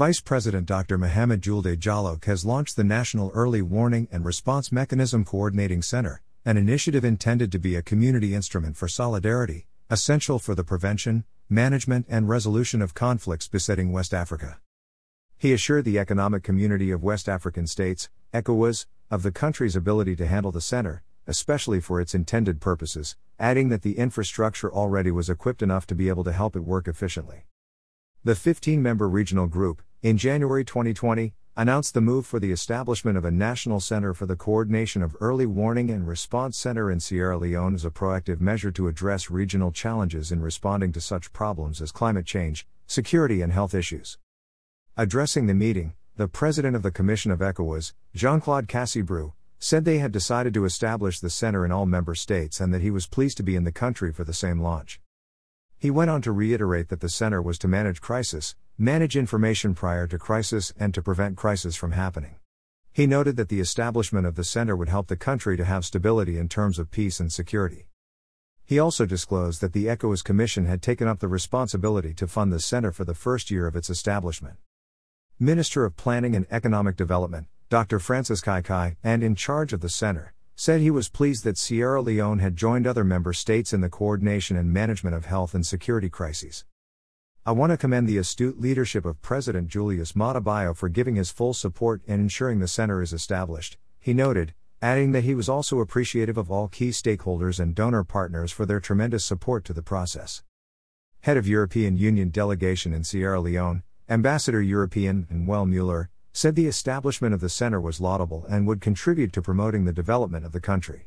Vice President Dr. Mohamed Juldeh Jalloh has launched the National Early Warning and Response Mechanism Coordinating Center, an initiative intended to be a community instrument for solidarity, essential for the prevention, management, and resolution of conflicts besetting West Africa. He assured the Economic Community of West African States, ECOWAS, of the country's ability to handle the center, especially for its intended purposes, adding that the infrastructure already was equipped enough to be able to help it work efficiently. The 15 member regional group, in January 2020, announced the move for the establishment of a National Center for the Coordination of Early Warning and Response Center in Sierra Leone as a proactive measure to address regional challenges in responding to such problems as climate change, security, and health issues. Addressing the meeting, the president of the Commission of ECOWAS, Jean Claude Kassi Brou, said they had decided to establish the center in all member states and that he was pleased to be in the country for the same launch. He went on to reiterate that the center was to manage crisis, manage information prior to crisis, and to prevent crisis from happening. He noted that the establishment of the center would help the country to have stability in terms of peace and security. He also disclosed that the ECOWAS Commission had taken up the responsibility to fund the center for the first year of its establishment. Minister of Planning and Economic Development, Dr. Francis Kaikai, and in charge of the center, said he was pleased that Sierra Leone had joined other member states in the coordination and management of health and security crises. I want to commend the astute leadership of President Julius Maada Bio for giving his full support and ensuring the center is established, he noted, adding that he was also appreciative of all key stakeholders and donor partners for their tremendous support to the process. Head of European Union delegation in Sierra Leone, Ambassador European Noel Mueller, said the establishment of the center was laudable and would contribute to promoting the development of the country.